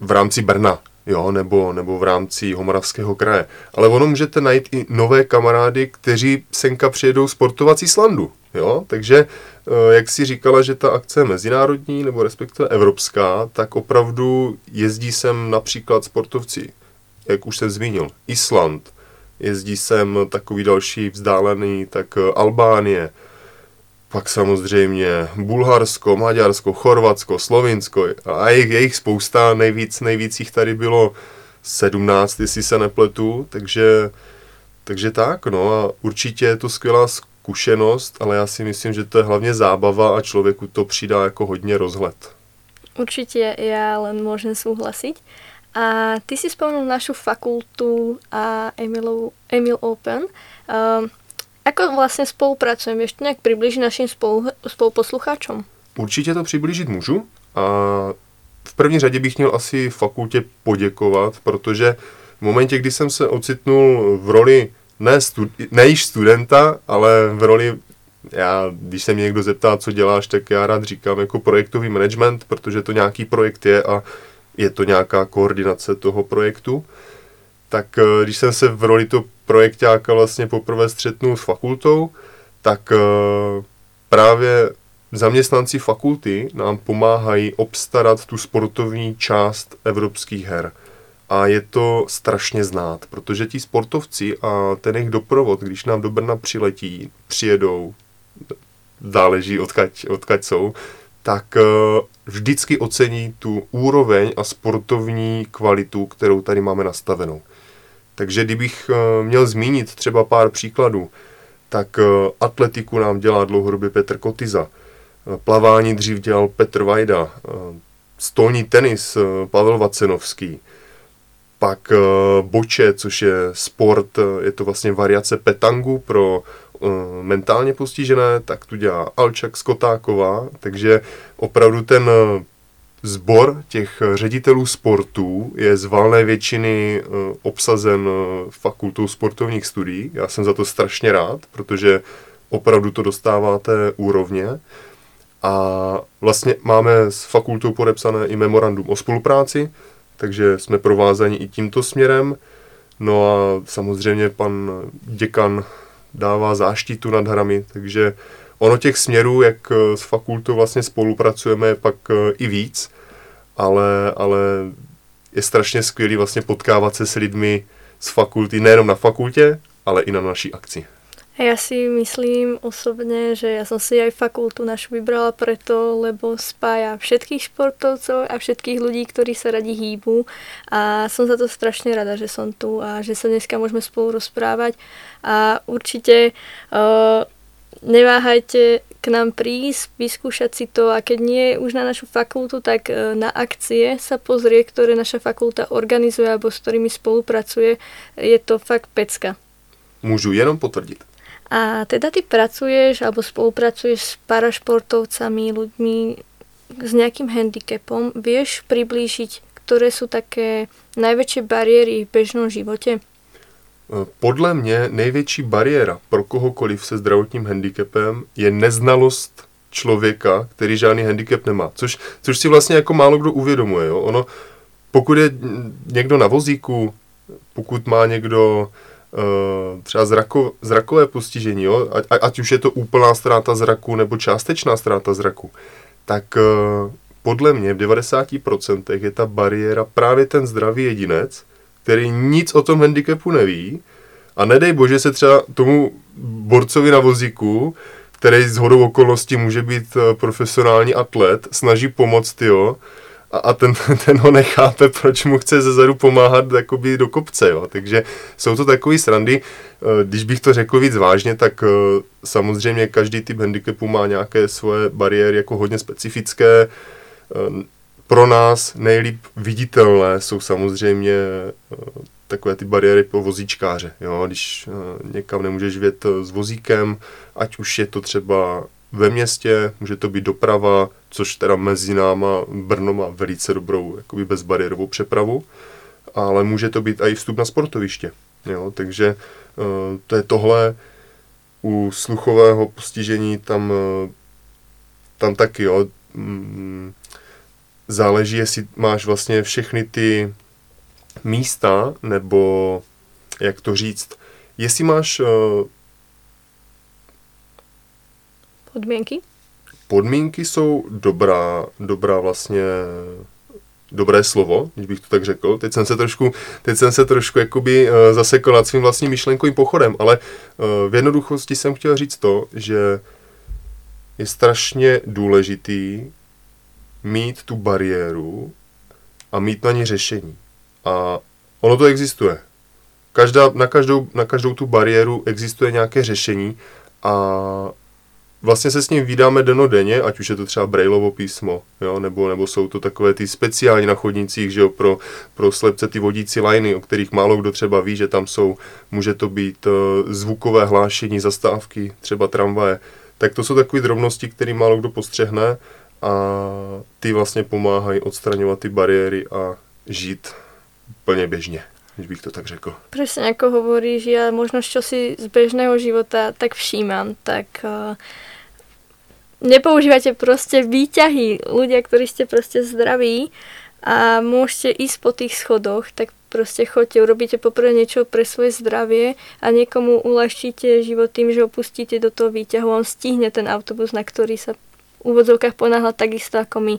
[SPEAKER 2] v rámci Brna, jo, nebo, nebo v rámci Homoravského kraje. Ale ono můžete najít i nové kamarády, kteří senka přijedou sportovat z Islandu, jo, takže eh, jak si říkala, že ta akce je mezinárodní nebo respektive evropská, tak opravdu jezdí sem například sportovci, jak už jsem zmínil, Island, jezdí sem takový další vzdálený, tak eh, Albánie, pak samozřejmě Bulharsko, Maďarsko, Chorvatsko, Slovinsko a jejich, jejich spousta, nejvíc, nejvíc jich tady bylo 17, jestli se nepletu, takže, takže tak, no a určitě je to skvělá zkušenost, ale já si myslím, že to je hlavně zábava a člověku to přidá jako hodně rozhled.
[SPEAKER 1] Určitě já len můžem souhlasit. A ty si vzpomněl našu fakultu a Emil, Emil Open. Um, Ako vlastně spolupracujeme? Ještě nějak přiblížit našim spolu, spoluposluchačům?
[SPEAKER 2] Určitě to přiblížit můžu a v první řadě bych měl asi fakultě poděkovat, protože v momentě, kdy jsem se ocitnul v roli ne, studi- ne již studenta, ale v roli, já, když se mě někdo zeptá, co děláš, tak já rád říkám jako projektový management, protože to nějaký projekt je a je to nějaká koordinace toho projektu. Tak eh, když jsem se v roli toho projektáka vlastně poprvé střetnul s fakultou, tak eh, právě zaměstnanci fakulty nám pomáhají obstarat tu sportovní část evropských her. A je to strašně znát, protože ti sportovci a ten jejich doprovod, když nám do Brna přiletí, přijedou, záleží odkaď, odkaď jsou, tak eh, vždycky ocení tu úroveň a sportovní kvalitu, kterou tady máme nastavenou. Takže kdybych eh, měl zmínit třeba pár příkladů, tak eh, atletiku nám dělá dlouhodobě Petr Kotyza. Plavání dřív dělal Petr Vajda, stolní tenis Pavel Vacenovský, pak boče, což je sport, je to vlastně variace petangu pro mentálně postižené, tak tu dělá Alčak Skotáková, takže opravdu ten Zbor těch ředitelů sportů je z valné většiny eh, obsazen eh, fakultou sportovních studií. Já jsem za to strašně rád, protože opravdu to dostává té úrovně. A vlastně máme s fakultou podepsané i memorandum o spolupráci, takže jsme provázaní i tímto směrem. No a samozřejmě pan děkan dává záštitu nad hrami, takže ono těch směrů, jak eh, s fakultou vlastně spolupracujeme, je pak i víc ale, ale je strašně skvělý vlastně potkávat se s lidmi z fakulty, nejenom na fakultě, ale i na naší akci.
[SPEAKER 1] Ja si myslím osobne, že ja som si aj fakultu našu vybrala preto, lebo spája všetkých športovcov a všetkých ľudí, ktorí sa radi hýbu a som za to strašne rada, že som tu a že sa dneska môžeme spolu rozprávať a určite uh, neváhajte k nám prísť, vyskúšať si to a keď nie už na našu fakultu, tak e, na akcie sa pozrie, ktoré naša fakulta organizuje alebo s ktorými spolupracuje. Je to fakt pecka.
[SPEAKER 2] Môžu jenom potvrdiť.
[SPEAKER 1] A teda ty pracuješ alebo spolupracuješ s parašportovcami, ľuďmi s nejakým handicapom. Vieš priblížiť, ktoré sú také najväčšie bariéry v bežnom živote?
[SPEAKER 2] Podle mě největší bariéra pro kohokoliv se zdravotním handicapem je neznalost člověka, který žádný handicap nemá. Což, což si vlastně jako málo kdo uvědomuje. Jo? Ono, pokud je někdo na vozíku, pokud má někdo uh, třeba zrako, zrakové postižení, jo? Ať, ať už je to úplná ztráta zraku nebo částečná ztráta zraku, tak uh, podle mě v 90% je ta bariéra právě ten zdravý jedinec, který nic o tom handicapu neví a nedej bože se třeba tomu borcovi na vozíku, který z hodou okolností může být eh, profesionální atlet, snaží pomoct, jo, a, a ten, ten ho nechápe, proč mu chce zezadu pomáhat jakoby do kopce, jo. Takže jsou to takové srandy. Eh, když bych to řekl víc vážně, tak eh, samozřejmě každý typ handicapu má nějaké svoje bariéry jako hodně specifické pro nás nejlíp viditelné jsou samozřejmě eh, takové ty bariéry pro vozíčkáře. Jo? Když eh, někam nemůžeš vjet eh, s vozíkem, ať už je to třeba ve městě, může to být doprava, což teda mezi náma Brno má velice dobrou jakoby bezbariérovou přepravu, ale může to být i vstup na sportoviště. Jo? Takže to je tohle u sluchového postižení tam, tam taky, jo, mm, záleží, jestli máš vlastně všechny ty místa, nebo jak to říct, jestli máš uh,
[SPEAKER 1] podmínky?
[SPEAKER 2] Podmínky jsou dobrá, dobrá vlastně dobré slovo, když bych to tak řekl. Teď jsem se trošku, teď jsem se trošku jakoby uh, zasekl nad svým vlastním myšlenkovým pochodem, ale uh, v jednoduchosti jsem chtěl říct to, že je strašně důležitý mít tu bariéru a mít na ní řešení. A ono to existuje. Každá, na, každou, na každou tu bariéru existuje nějaké řešení a vlastně se s ním vydáme denodenně, ať už je to třeba Brailovo písmo, jo, nebo, nebo jsou to takové ty speciální na chodnicích, že jo, pro, pro slepce ty vodící liny, o kterých málo kdo třeba ví, že tam jsou, může to být uh, zvukové hlášení, zastávky, třeba tramvaje, tak to jsou takové drobnosti, které málo kdo postřehne a ty vlastně pomáhají odstraňovat ty bariéry a žít plně běžně když bych to tak řekl.
[SPEAKER 1] Presne ako hovoríš, ja možno čo si z bežného života tak všímam, tak uh, nepoužívate proste výťahy. Ľudia, ktorí ste proste zdraví a môžete ísť po tých schodoch, tak proste choďte, urobíte poprvé niečo pre svoje zdravie a niekomu uľahčíte život tým, že opustíte do toho výťahu. On stihne ten autobus, na ktorý sa úvodzovkách ponáhľať takisto ako my.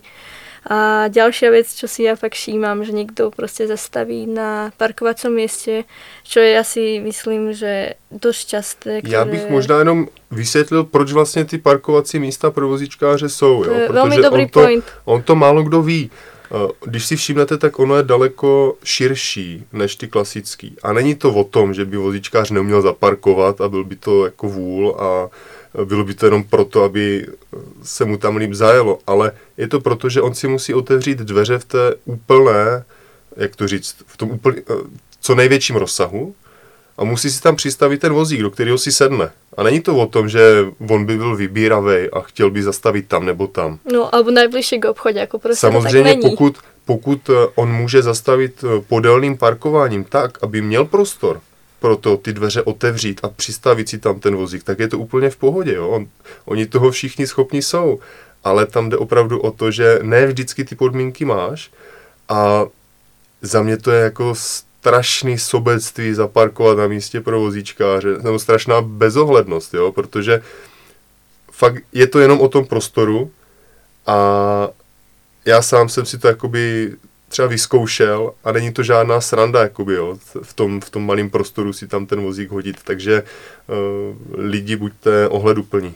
[SPEAKER 1] A ďalšia vec, čo si ja fakt všímam, že niekto proste zastaví na parkovacom mieste, čo je asi, myslím, že dosť časté.
[SPEAKER 2] Ktoré... Já bych možná jenom vysvětlil, proč vlastně ty parkovací místa pro vozičkáře jsou.
[SPEAKER 1] Jo? Protože velmi dobrý
[SPEAKER 2] on to,
[SPEAKER 1] point.
[SPEAKER 2] On to málo kdo ví. Eh, když si všimnete, tak ono je daleko širší než ty klasický. A není to o tom, že by vozičkář neuměl zaparkovat a byl by to jako vůl a bylo by to jenom proto, aby se mu tam líp zajelo, ale je to proto, že on si musí otevřít dveře v té úplné, jak to říct, v tom úplně, co největším rozsahu a musí si tam přistavit ten vozík, do kterého si sedne. A není to o tom, že on by byl vybíravý a chtěl by zastavit tam nebo tam.
[SPEAKER 1] No, alebo najbližšie k obchodě, jako prostě
[SPEAKER 2] Samozřejmě,
[SPEAKER 1] tak není.
[SPEAKER 2] pokud, pokud eh, on může zastavit eh, podélným parkováním tak, aby měl prostor pro to ty dveře otevřít a přistavit si tam ten vozík, tak je to úplně v pohodě. Jo? On, oni toho všichni schopni jsou, ale tam jde opravdu o to, že ne vždycky ty podmínky máš a za mě to je jako strašný sobectví zaparkovat na místě pro vozíčkáře, nebo strašná bezohlednost, jo? protože fakt je to jenom o tom prostoru a já sám jsem si to jakoby třeba vyzkoušel a není to žádná sranda, jakoby, jo, v tom, v tom malém prostoru si tam ten vozík hodit, takže uh, lidi buďte ohleduplní.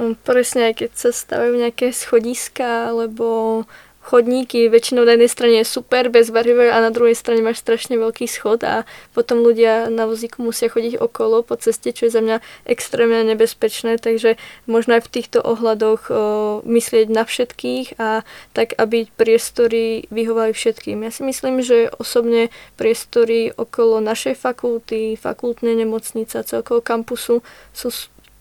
[SPEAKER 1] No, presne, keď sa stavajú nejaké schodiska, alebo chodníky, väčšinou na jednej strane je super, bez bariér a na druhej strane máš strašne veľký schod a potom ľudia na vozíku musia chodiť okolo po ceste, čo je za mňa extrémne nebezpečné, takže možno aj v týchto ohľadoch o, myslieť na všetkých a tak, aby priestory vyhovali všetkým. Ja si myslím, že osobne priestory okolo našej fakulty, fakultnej nemocnice a celkovo kampusu sú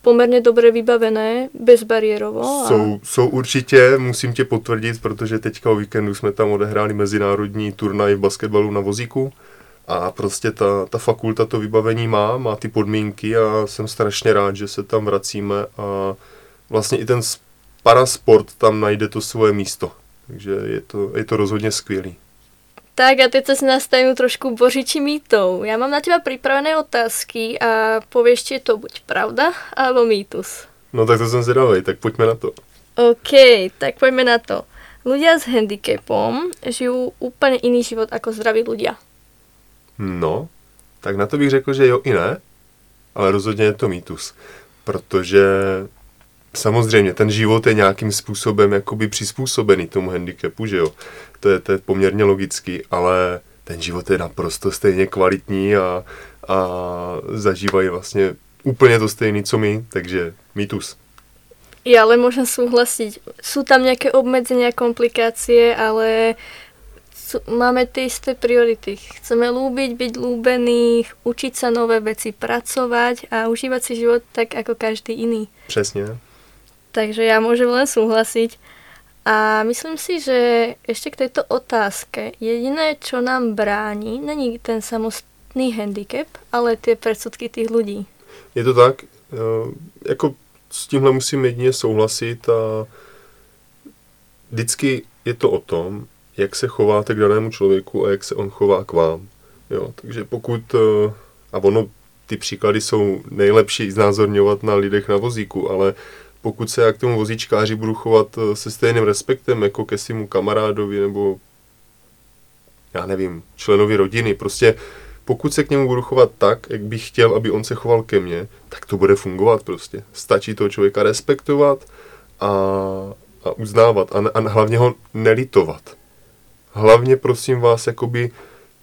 [SPEAKER 1] poměrně dobře vybavené, bezbariérovo.
[SPEAKER 2] A... Jsou, jsou určitě, musím tě potvrdit, protože teďka o víkendu jsme tam odehráli mezinárodní turnaj v basketbalu na vozíku a prostě ta, ta fakulta to vybavení má, má ty podmínky a jsem strašně rád, že se tam vracíme a vlastně i ten parasport tam najde to svoje místo. Takže je to, je to rozhodně skvělý.
[SPEAKER 1] Tak a teď sa si nastavím trošku božiči mýtou. Ja mám na teba pripravené otázky a povieš, či je to buď pravda, alebo mýtus.
[SPEAKER 2] No tak to som zvedavý, tak poďme na to.
[SPEAKER 1] OK, tak poďme na to. Ľudia s handicapom žijú úplne iný život ako zdraví ľudia.
[SPEAKER 2] No, tak na to bych řekl, že jo i ne, ale rozhodně je to mýtus. Protože samozřejmě ten život je nějakým způsobem jakoby přizpůsobený tomu handicapu, že jo to je, to je poměrně logický, ale ten život je naprosto stejně kvalitní a, a zažívají vlastně úplně to stejný, co my, takže mýtus.
[SPEAKER 1] Ja ale môžem súhlasiť. Sú tam nejaké obmedzenia, komplikácie, ale sú, máme tie isté priority. Chceme lúbiť, byť lúbený, učiť sa nové veci, pracovať a užívať si život tak, ako každý iný.
[SPEAKER 2] Přesně.
[SPEAKER 1] Takže ja môžem len súhlasiť. A myslím si, že ještě k této otázke jediné, čo nám brání, není ten samostný handicap, ale ty předsudky těch lidí.
[SPEAKER 2] Je to tak, jako s tímhle musím jedině souhlasit a vždycky je to o tom, jak se chováte k danému člověku a jak se on chová k vám. Jo, takže pokud, eh, a ono, ty příklady jsou nejlepší znázorňovat na lidech na vozíku, ale pokud se já k tomu vozíčkáři budu chovat eh, se stejným respektem jako ke svému kamarádovi nebo já nevím, členovi rodiny, prostě pokud se k němu budu chovat tak, jak bych chtěl, aby on se choval ke mně, tak to bude fungovat prostě. Stačí toho člověka respektovat a, a uznávat a, a hlavně ho nelitovat. Hlavně prosím vás, jakoby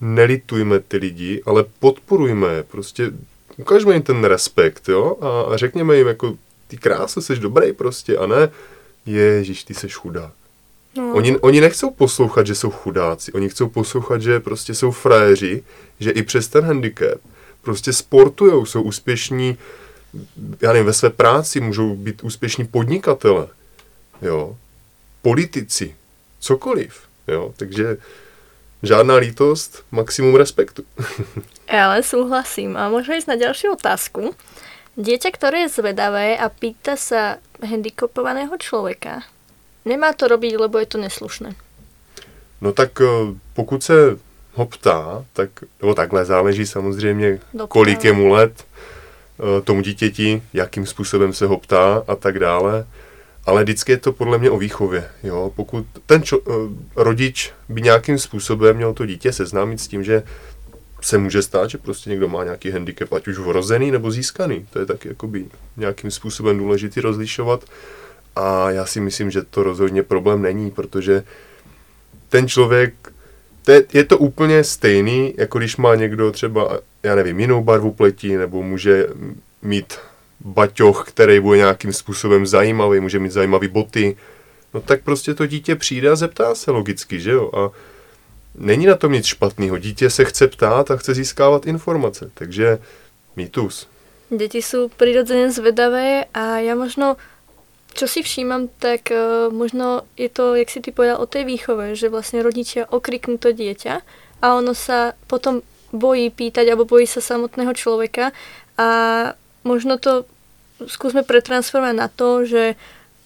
[SPEAKER 2] nelitujme ty lidi, ale podporujme je, prostě ukažme jim ten respekt, jo, a, a řekněme jim jako ty krásu, jsi dobrý prostě, a ne, ježiš, ty jsi chudák. No. Oni, oni nechcou poslouchat, že jsou chudáci, oni chcou poslouchat, že prostě jsou frajeři, že i přes ten handicap prostě sportujou, jsou úspěšní, já nevím, ve své práci můžou být úspěšní podnikatele, jo, politici, cokoliv, jo, takže žádná lítost, maximum respektu.
[SPEAKER 1] Já ale souhlasím a můžeme jít na další otázku. Dieťa, ktoré je zvedavé a pýta sa handicapovaného člověka, nemá to robiť, lebo je to neslušné.
[SPEAKER 2] No tak eh, pokud se ho ptá, tak, nebo takhle záleží samozřejmě, Doprava. kolik je mu let, eh, tomu dítěti, jakým způsobem se ho ptá a tak dále. Ale vždycky je to podle mě o výchově. Jo? Pokud ten čo, eh, rodič by nějakým způsobem měl to dítě seznámit s tím, že se může stát, že prostě někdo má nějaký handicap, ať už vrozený nebo získaný. To je taky jakoby nějakým způsobem důležitý rozlišovat. A já si myslím, že to rozhodně problém není, protože ten člověk, to je, je to úplně stejný, jako když má někdo třeba, já nevím, jinou barvu pleti, nebo může mít baťoch, který bude nějakým způsobem zajímavý, může mít zajímavý boty, no tak prostě to dítě přijde a zeptá se logicky, že jo? A není na tom nic špatného. Dítě se chce ptát a chce získávat informace, takže mýtus.
[SPEAKER 1] Děti jsou přirozeně zvedavé a já možno čo si všímam, tak uh, možno je to, jak si ty povedal, o tej výchove, že vlastne rodičia okriknú to dieťa a ono sa potom bojí pýtať alebo bojí sa samotného človeka a možno to skúsme pretransformovať na to, že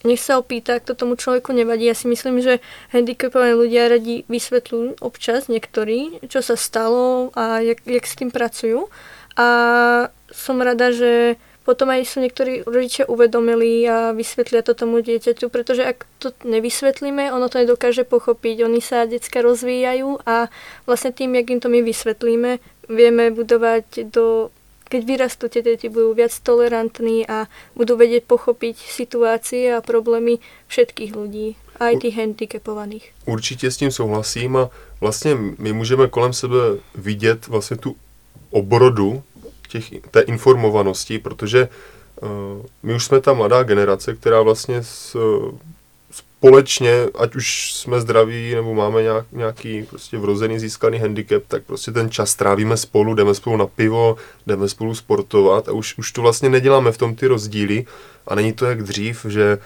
[SPEAKER 1] nech sa opýta, ak to tomu človeku nevadí. Ja si myslím, že handicapovaní ľudia radi vysvetľujú občas niektorí, čo sa stalo a jak, jak s tým pracujú. A som rada, že potom aj sú niektorí rodičia uvedomili a vysvetlia to tomu dieťaťu, pretože ak to nevysvetlíme, ono to nedokáže pochopiť. Oni sa detská rozvíjajú a vlastne tým, jak im to my vysvetlíme, vieme budovať do keď vyrastú tie deti, budú viac tolerantní a budú vedieť pochopiť situácie a problémy všetkých ľudí, aj tých handicapovaných.
[SPEAKER 2] Určitě s tím souhlasím a vlastně my můžeme kolem sebe vidět vlastně tu obrodu těch, té informovanosti, protože uh, my už jsme ta mladá generace, která vlastně s, uh, společně, ať už jsme zdraví nebo máme nějak, nějaký prostě vrozený získaný handicap, tak prostě ten čas trávíme spolu, jdeme spolu na pivo, jdeme spolu sportovat a už, už to vlastně neděláme v tom ty rozdíly. A není to jak dřív, že,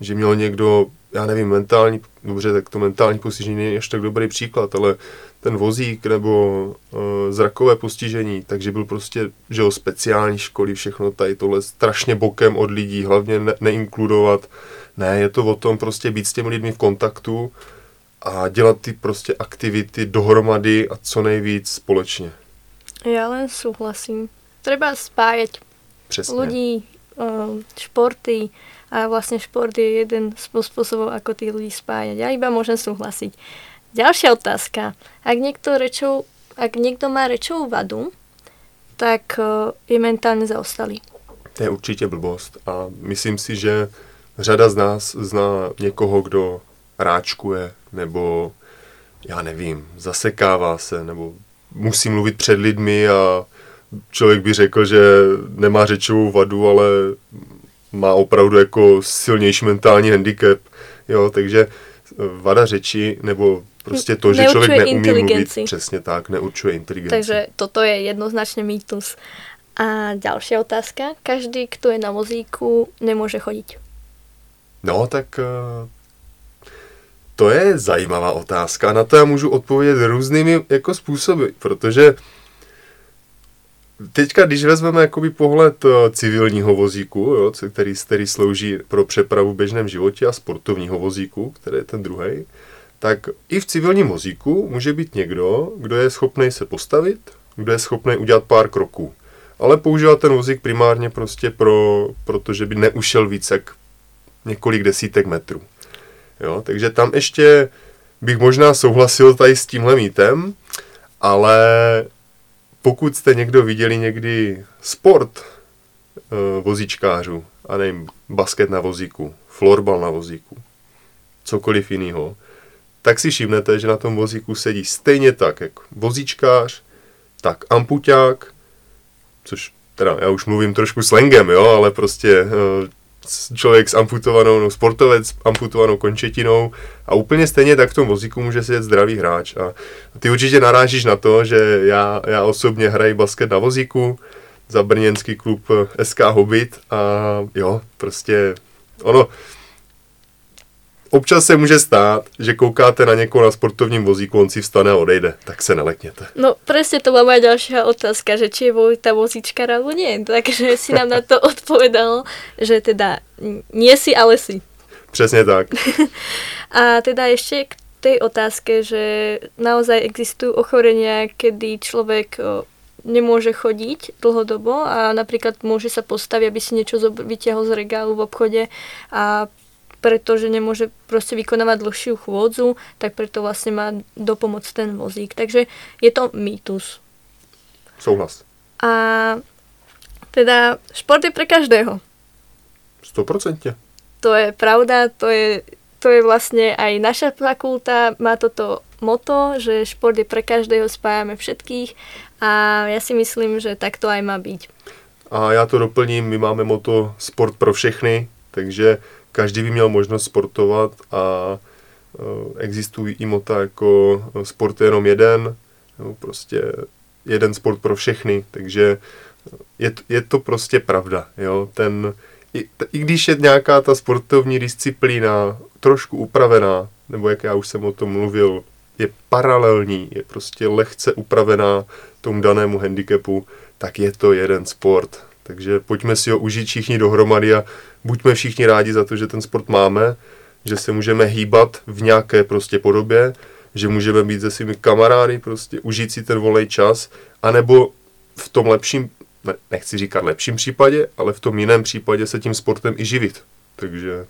[SPEAKER 2] že měl někdo, já nevím, mentální, dobře, tak to mentální postižení není ještě tak dobrý příklad, ale ten vozík nebo uh, zrakové postižení, takže byl prostě, že jo, speciální školy, všechno tady tohle strašně bokem od lidí, hlavně ne- neinkludovat. Ne, je to o tom prostě být s těmi lidmi v kontaktu a dělat ty prostě aktivity dohromady a co nejvíc společně.
[SPEAKER 1] Já len souhlasím. Treba spájať
[SPEAKER 2] Přesně.
[SPEAKER 1] ľudí, uh, športy a vlastně šport je jeden z spôsobov, ako tých ľudí spájať. Ja iba môžem súhlasiť. Ďalšia otázka. Ak niekto, rečou, ak niekto má rečovou vadu, tak uh, je mentálně zaostalý.
[SPEAKER 2] To je určitě blbost a myslím si, že řada z nás zná někoho, kdo ráčkuje nebo já nevím, zasekává se nebo musí mluvit před lidmi a člověk by řekl, že nemá řečovou vadu, ale má opravdu jako silnější mentální handicap, jo, takže vada řeči nebo prostě to, že člověk neumí mluvit, přesně tak, neurčuje inteligenci.
[SPEAKER 1] Takže toto je jednoznačně mýtus. A další otázka. Každý, kdo je na vozíku, nemůže chodit.
[SPEAKER 2] No, tak eh, to je zajímavá otázka. Na to já můžu odpovědět různými jako způsoby, protože teďka, když vezmeme jakoby pohled eh, civilního vozíku, jo, který, který slouží pro přepravu v běžném životě a sportovního vozíku, který je ten druhý, tak i v civilním vozíku může být někdo, kdo je schopný se postavit, kdo je schopný udělat pár kroků. Ale používá ten vozík primárně prostě pro, protože by neušel více jak několik desítek metrů. Jo, takže tam ještě bych možná souhlasil tady s tímhle mítem, ale pokud jste někdo viděli někdy sport e, vozíčkářů, a nevím, basket na vozíku, florbal na vozíku, cokoliv jiného, tak si všimnete, že na tom vozíku sedí stejně tak, jak vozíčkář, tak ampuťák, což teda já už mluvím trošku slangem, jo, ale prostě uh, člověk s amputovanou, no, sportovec s amputovanou končetinou a úplně stejně tak v tom vozíku může sedět zdravý hráč. A ty určitě narážíš na to, že já, já osobně hraji basket na vozíku za brněnský klub eh, SK Hobbit a jo, prostě ono, občas se může stát, že koukáte na někoho na sportovním vozíku, on si vstane a odejde, tak se nelekněte.
[SPEAKER 1] No přesně to byla moja další otázka, že či je ta vozíčka nebo nie, takže si nám na to odpovedal, že teda nie si, ale si.
[SPEAKER 2] Přesně tak.
[SPEAKER 1] a teda ještě k té otázke, že naozaj existují ochorenia, kedy člověk nemůže chodit dlhodobo a například může se postavit, aby si něco vytěhl z regálu v obchode a pretože nemôže proste vykonávať dlhšiu chôdzu, tak preto vlastne má dopomoc ten vozík. Takže je to mýtus.
[SPEAKER 2] Souhlas.
[SPEAKER 1] A teda šport je pre každého.
[SPEAKER 2] 100%.
[SPEAKER 1] To je pravda, to je, to je vlastne aj naša fakulta, má toto moto, že šport je pre každého, spájame všetkých a ja si myslím, že tak to aj má byť.
[SPEAKER 2] A já to doplním, my máme moto sport pro všechny, takže každý by měl možnost sportovat a e, existují i mota jako sport je jenom jeden, no prostě jeden sport pro všechny, takže je, je to prostě pravda, jo, ten, i, i když je nějaká ta sportovní disciplína trošku upravená, nebo jak já už jsem o tom mluvil, je paralelní, je prostě lehce upravená tomu danému handicapu, tak je to jeden sport. Takže pojďme si ho užít všichni dohromady a buďme všichni rádi za to, že ten sport máme, že se můžeme hýbat v nějaké prostě podobě, že můžeme být se svými kamarády, prostě užít si ten volej čas, anebo v tom lepším, ne, nechci říkat lepším případě, ale v tom jiném případě se tím sportem i živit. Takže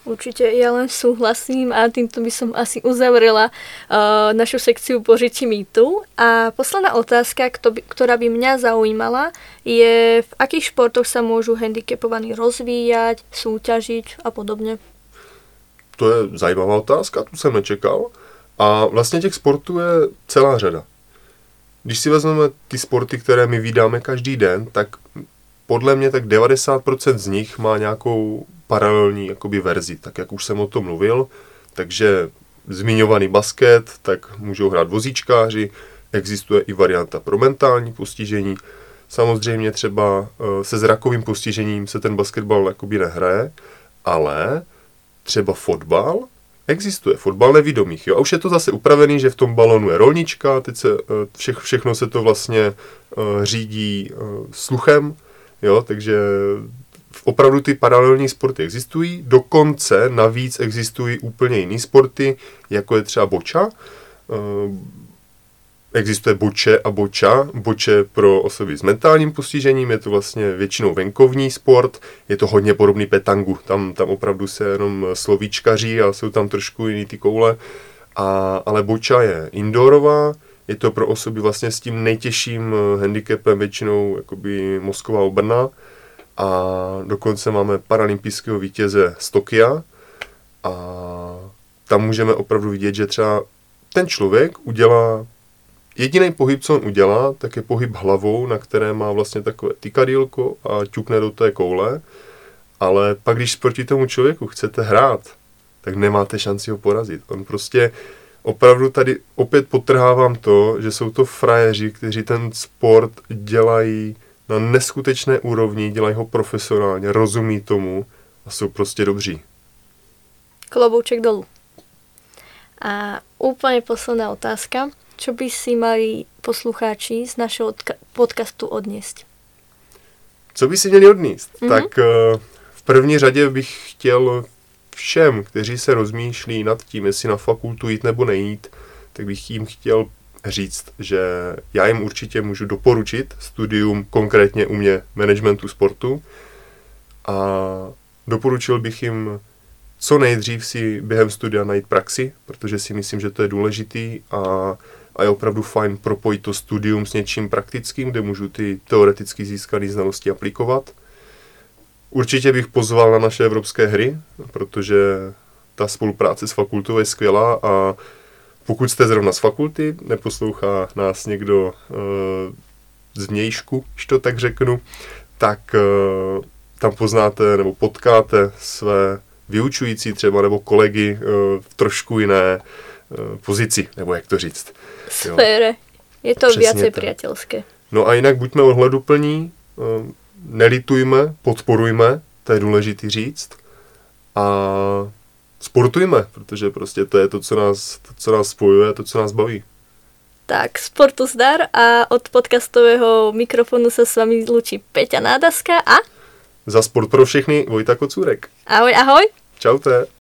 [SPEAKER 1] Určite, ja len súhlasím a týmto by som asi uzavrela uh, našu sekciu Požiči mýtu. A posledná otázka, by, ktorá by mňa zaujímala, je v akých športoch sa môžu handicapovaní rozvíjať, súťažiť a podobne?
[SPEAKER 2] To je zajímavá otázka, tu jsem nečekal. A vlastně těch sportů je celá řada. Když si vezmeme ty sporty, které my vydáme každý den, tak podle mě tak 90% z nich má nějakou paralelní jakoby verzi, tak jak už jsem o tom mluvil. Takže zmiňovaný basket, tak můžou hrát vozíčkáři, existuje i varianta pro mentální postižení. Samozřejmě třeba eh, se zrakovým postižením se ten basketbal jakoby nehraje, ale třeba fotbal existuje, fotbal nevidomých. Jo? A už je to zase upravený, že v tom balonu je rolnička, teď se eh, vše, všechno se to vlastně uh, řídí sluchem, jo? takže opravdu ty paralelní sporty existují, dokonce navíc existují úplně jiný sporty, jako je třeba boča. Eh, existuje boče a boča. Boče pro osoby s mentálním postižením, je to vlastně většinou venkovní sport, je to hodně podobný petangu, tam, tam opravdu se jenom slovíčkaří a jsou tam trošku jiný ty koule. A, ale boča je indoorová, je to pro osoby vlastně s tím nejtěžším eh, handicapem, většinou jakoby mozková obrna a dokonce máme paralympijského vítěze z Tokia a tam můžeme opravdu vidět, že třeba ten člověk udělá Jediný pohyb, co on udělá, tak je pohyb hlavou, na které má vlastně takové tykadílko a ťukne do té koule, ale pak, když proti tomu člověku chcete hrát, tak nemáte šanci ho porazit. On prostě opravdu tady opět potrhávám to, že jsou to frajeři, kteří ten sport dělají na neskutečné úrovni, dělají ho profesionálně, rozumí tomu a jsou prostě dobří.
[SPEAKER 1] Klobouček dolů. A úplně posledná otázka. Co by si mali poslucháči z našeho podcastu odněst?
[SPEAKER 2] Co by si měli odníst? Mm-hmm. Tak uh, v první řadě bych chtěl všem, kteří se rozmýšlí nad tím, jestli na fakultu jít nebo nejít, tak bych jim chtěl říct, že já jim určitě můžu doporučit studium konkrétně u mě managementu sportu a doporučil bych jim co nejdřív si během studia najít praxi, protože si myslím, že to je důležitý a, a je opravdu fajn propojit to studium s něčím praktickým, kde můžu ty teoreticky získané znalosti aplikovat. Určitě bych pozval na naše evropské hry, protože ta spolupráce s fakultou je skvělá a pokud jste zrovna z fakulty, neposlouchá nás někdo uh, z vnějšku, když to tak řeknu, tak uh, tam poznáte nebo potkáte své vyučující třeba nebo kolegy uh, v trošku jiné pozici, nebo jak to říct.
[SPEAKER 1] Sfére. Je to více přátelské.
[SPEAKER 2] No a jinak buďme ohleduplní, nelitujme, podporujme, to je důležité říct. A sportujme, protože prostě to je to, co nás, to, co nás spojuje, to, co nás baví.
[SPEAKER 1] Tak, sportu zdar a od podcastového mikrofonu se s vámi zlučí Peťa Nádaska a...
[SPEAKER 2] Za sport pro všechny Vojta Kocůrek.
[SPEAKER 1] Ahoj, ahoj.
[SPEAKER 2] Čaute.